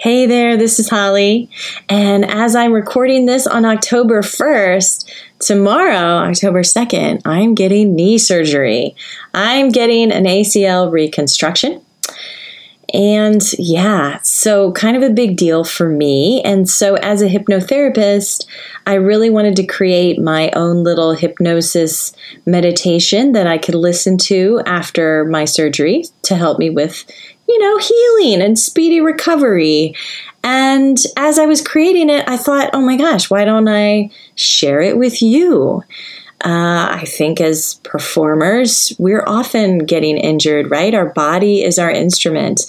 Hey there, this is Holly. And as I'm recording this on October 1st, tomorrow, October 2nd, I'm getting knee surgery. I'm getting an ACL reconstruction. And yeah, so kind of a big deal for me. And so, as a hypnotherapist, I really wanted to create my own little hypnosis meditation that I could listen to after my surgery to help me with you know, healing and speedy recovery. And as I was creating it, I thought, oh my gosh, why don't I share it with you? Uh, I think as performers, we're often getting injured, right? Our body is our instrument.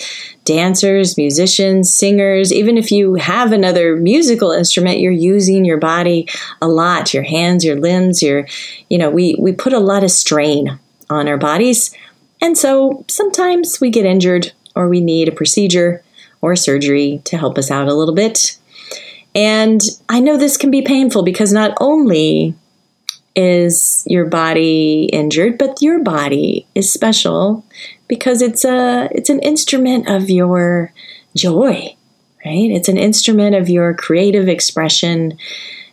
Dancers, musicians, singers, even if you have another musical instrument, you're using your body a lot, your hands, your limbs, your, you know, we, we put a lot of strain on our bodies. And so sometimes we get injured or we need a procedure or surgery to help us out a little bit. And I know this can be painful because not only is your body injured, but your body is special because it's a it's an instrument of your joy, right? It's an instrument of your creative expression,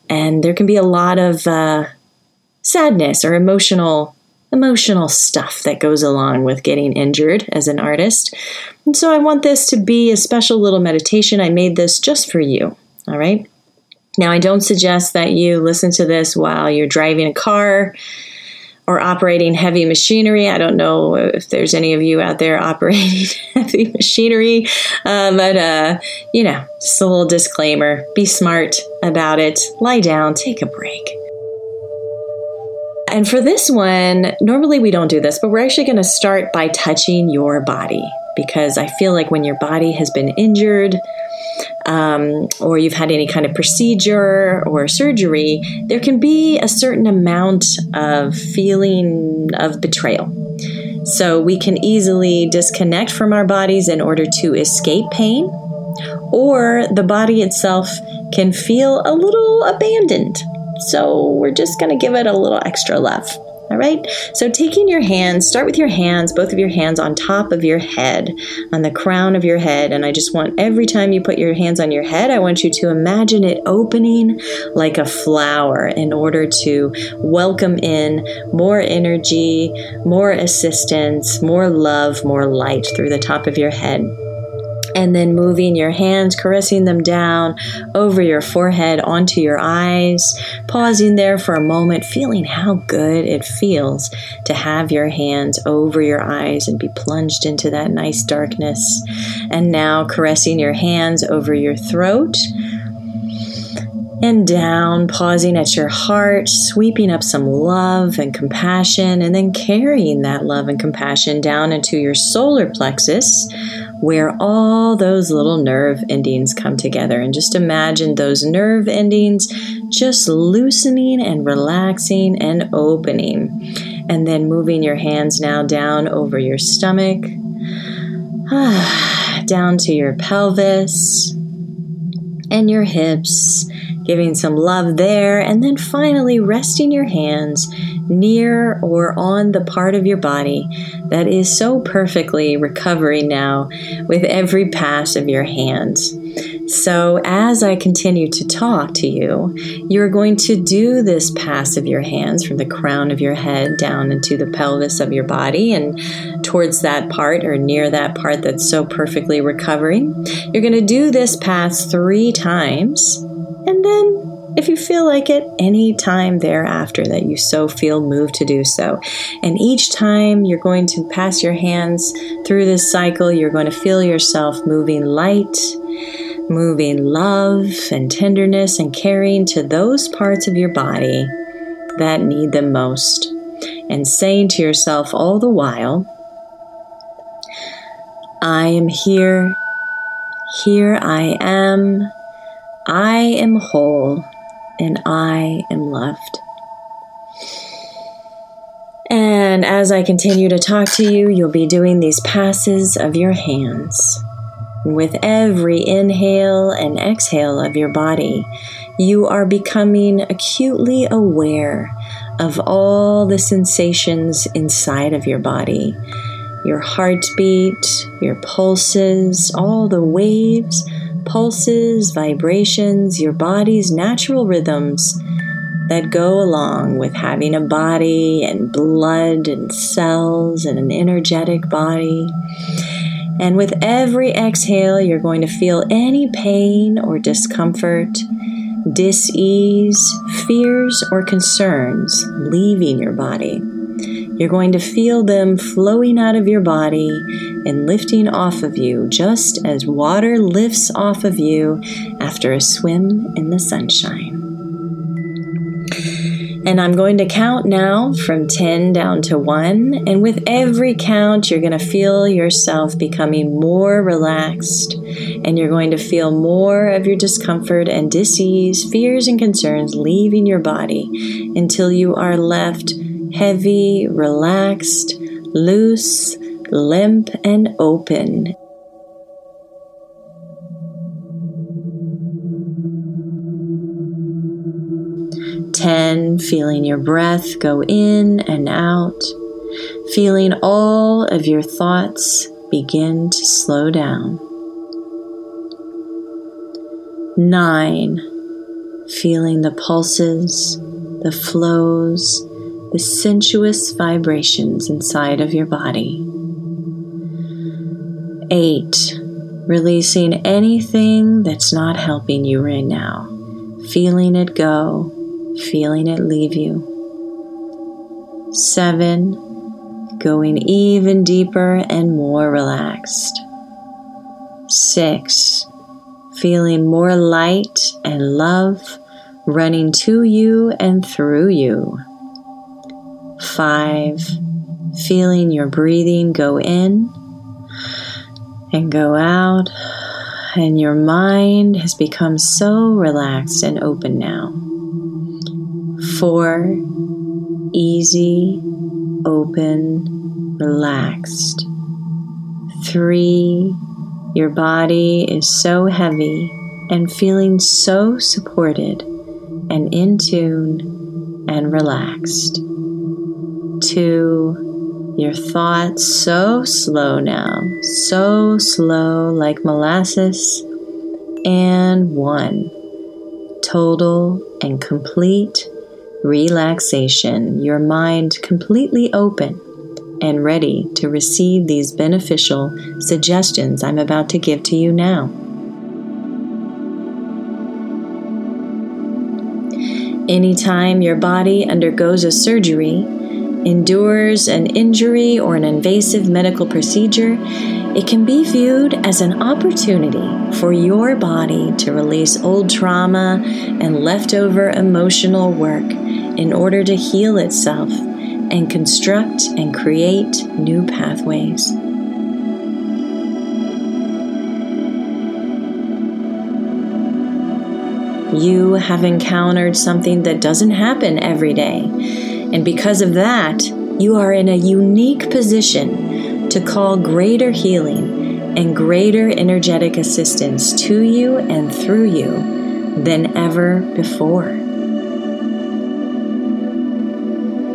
and there can be a lot of uh, sadness or emotional emotional stuff that goes along with getting injured as an artist. And so I want this to be a special little meditation. I made this just for you. All right. Now, I don't suggest that you listen to this while you're driving a car or operating heavy machinery. I don't know if there's any of you out there operating heavy machinery, uh, but uh, you know, just a little disclaimer be smart about it, lie down, take a break. And for this one, normally we don't do this, but we're actually going to start by touching your body because I feel like when your body has been injured, um, or you've had any kind of procedure or surgery, there can be a certain amount of feeling of betrayal. So we can easily disconnect from our bodies in order to escape pain, or the body itself can feel a little abandoned so we're just going to give it a little extra love. All right. So taking your hands, start with your hands, both of your hands on top of your head, on the crown of your head. And I just want every time you put your hands on your head, I want you to imagine it opening like a flower in order to welcome in more energy, more assistance, more love, more light through the top of your head and then moving your hands, caressing them down over your forehead onto your eyes, pausing there for a moment, feeling how good it feels to have your hands over your eyes and be plunged into that nice darkness. And now caressing your hands over your throat and down, pausing at your heart, sweeping up some love and compassion, and then carrying that love and compassion down into your solar plexus where all those little nerve endings come together. And just imagine those nerve endings just loosening and relaxing and opening. And then moving your hands now down over your stomach, down to your pelvis and your hips, giving some love there. And then finally resting your hands near or on the part of your body that is so perfectly recovering now with every pass of your hands. So, as I continue to talk to you, you're going to do this pass of your hands from the crown of your head down into the pelvis of your body and towards that part or near that part that's so perfectly recovering. You're going to do this pass three times and then if you feel like it, any time thereafter that you so feel moved to do so. And each time you're going to pass your hands through this cycle, you're going to feel yourself moving light, moving love and tenderness and caring to those parts of your body that need them most. And saying to yourself all the while, I am here, here I am, I am whole and I am loved. And as I continue to talk to you, you'll be doing these passes of your hands. With every inhale and exhale of your body, you are becoming acutely aware of all the sensations inside of your body your heartbeat, your pulses, all the waves pulses, vibrations, your body's natural rhythms that go along with having a body and blood and cells and an energetic body. And with every exhale, you're going to feel any pain or discomfort, dis-ease, fears, or concerns leaving your body. You're going to feel them flowing out of your body and lifting off of you, just as water lifts off of you after a swim in the sunshine. And I'm going to count now from 10 down to 1. And with every count, you're going to feel yourself becoming more relaxed. And you're going to feel more of your discomfort and disease, fears, and concerns leaving your body until you are left heavy, relaxed, loose, limp, and open. 10, feeling your breath go in and out, feeling all of your thoughts begin to slow down. 9, feeling the pulses, the flows, the sensuous vibrations inside of your body. 8, releasing anything that's not helping you right now, feeling it go feeling it leave you. Seven, going even deeper and more relaxed. Six, feeling more light and love running to you and through you. Five, feeling your breathing go in and go out, and your mind has become so relaxed and open now four, easy, open, relaxed. Three, your body is so heavy and feeling so supported and in tune and relaxed. Two, your thoughts so slow now, so slow like molasses. And one, total and complete relaxation, your mind completely open and ready to receive these beneficial suggestions I'm about to give to you now. Anytime your body undergoes a surgery, endures an injury or an invasive medical procedure, it can be viewed as an opportunity for your body to release old trauma and leftover emotional work in order to heal itself and construct and create new pathways. You have encountered something that doesn't happen every day, and because of that, you are in a unique position to call greater healing and greater energetic assistance to you and through you than ever before.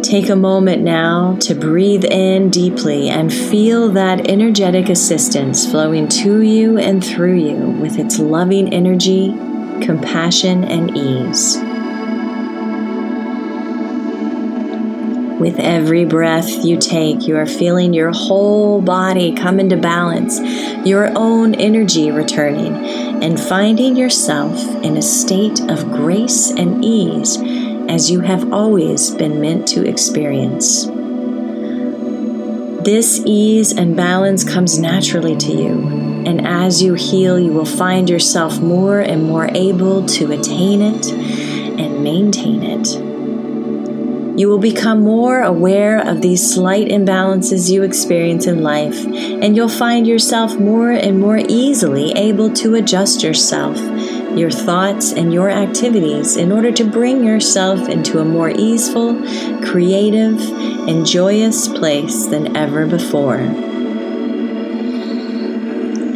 Take a moment now to breathe in deeply and feel that energetic assistance flowing to you and through you with its loving energy, compassion, and ease. With every breath you take, you are feeling your whole body come into balance, your own energy returning, and finding yourself in a state of grace and ease as you have always been meant to experience. This ease and balance comes naturally to you, and as you heal, you will find yourself more and more able to attain it and maintain it. You will become more aware of these slight imbalances you experience in life, and you'll find yourself more and more easily able to adjust yourself your thoughts, and your activities in order to bring yourself into a more easeful, creative, and joyous place than ever before.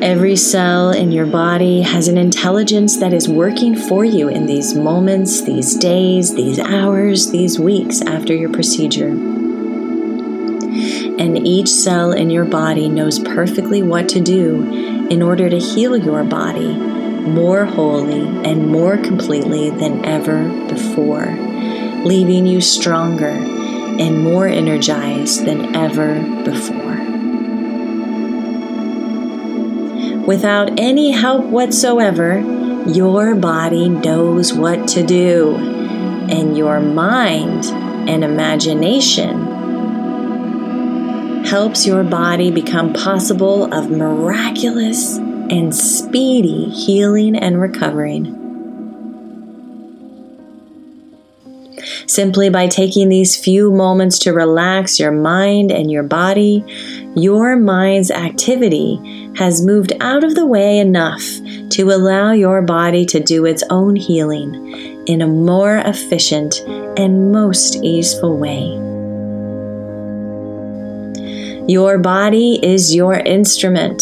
Every cell in your body has an intelligence that is working for you in these moments, these days, these hours, these weeks after your procedure. And each cell in your body knows perfectly what to do in order to heal your body more wholly and more completely than ever before, leaving you stronger and more energized than ever before. Without any help whatsoever, your body knows what to do, and your mind and imagination helps your body become possible of miraculous and speedy healing and recovering. Simply by taking these few moments to relax your mind and your body, your mind's activity has moved out of the way enough to allow your body to do its own healing in a more efficient and most easeful way. Your body is your instrument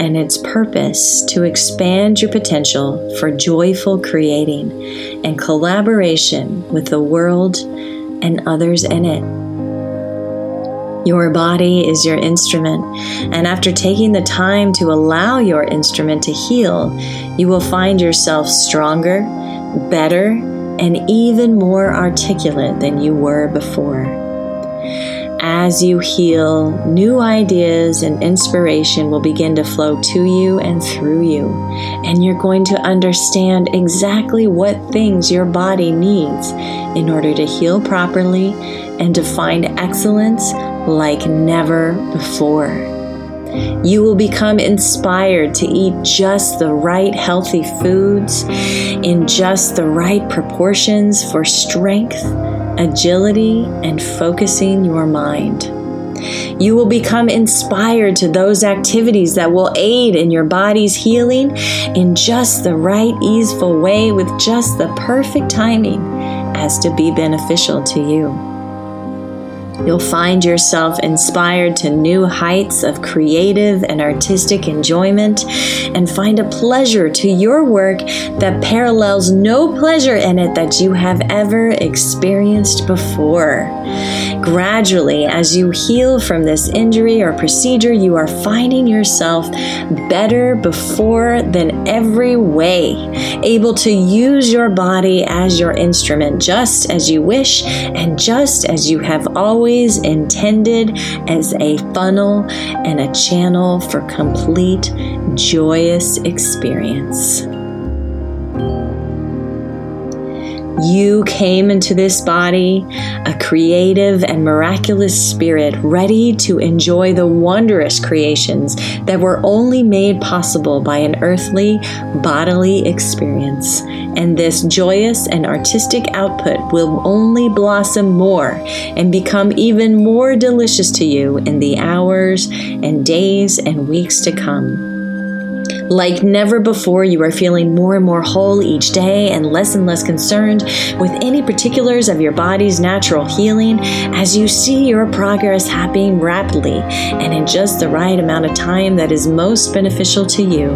and its purpose to expand your potential for joyful creating and collaboration with the world and others in it. Your body is your instrument, and after taking the time to allow your instrument to heal, you will find yourself stronger, better, and even more articulate than you were before. As you heal, new ideas and inspiration will begin to flow to you and through you. And you're going to understand exactly what things your body needs in order to heal properly and to find excellence like never before. You will become inspired to eat just the right healthy foods in just the right proportions for strength agility, and focusing your mind. You will become inspired to those activities that will aid in your body's healing in just the right, easeful way with just the perfect timing as to be beneficial to you. You'll find yourself inspired to new heights of creative and artistic enjoyment and find a pleasure to your work that parallels no pleasure in it that you have ever experienced before. Gradually, as you heal from this injury or procedure, you are finding yourself better before than every way, able to use your body as your instrument just as you wish and just as you have always intended as a funnel and a channel for complete joyous experience. You came into this body a creative and miraculous spirit ready to enjoy the wondrous creations that were only made possible by an earthly bodily experience. And this joyous and artistic output will only blossom more and become even more delicious to you in the hours and days and weeks to come. Like never before, you are feeling more and more whole each day and less and less concerned with any particulars of your body's natural healing as you see your progress happening rapidly and in just the right amount of time that is most beneficial to you.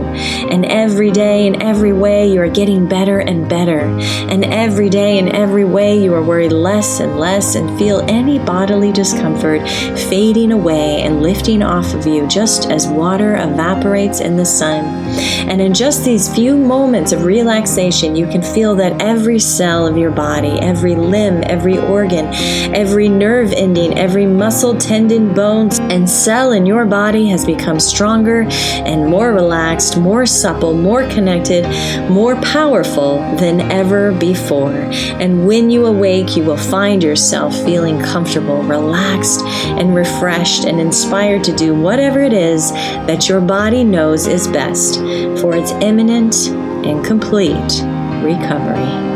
And every day, in every way, you are getting better and better. And every day, in every way, you are worried less and less and feel any bodily discomfort fading away and lifting off of you just as water evaporates in the sun. And in just these few moments of relaxation, you can feel that every cell of your body, every limb, every organ, every nerve ending, every muscle, tendon, bones, and cell in your body has become stronger and more relaxed, more supple, more connected, more powerful than ever before. And when you awake, you will find yourself feeling comfortable, relaxed, and refreshed, and inspired to do whatever it is that your body knows is best for its imminent and complete recovery.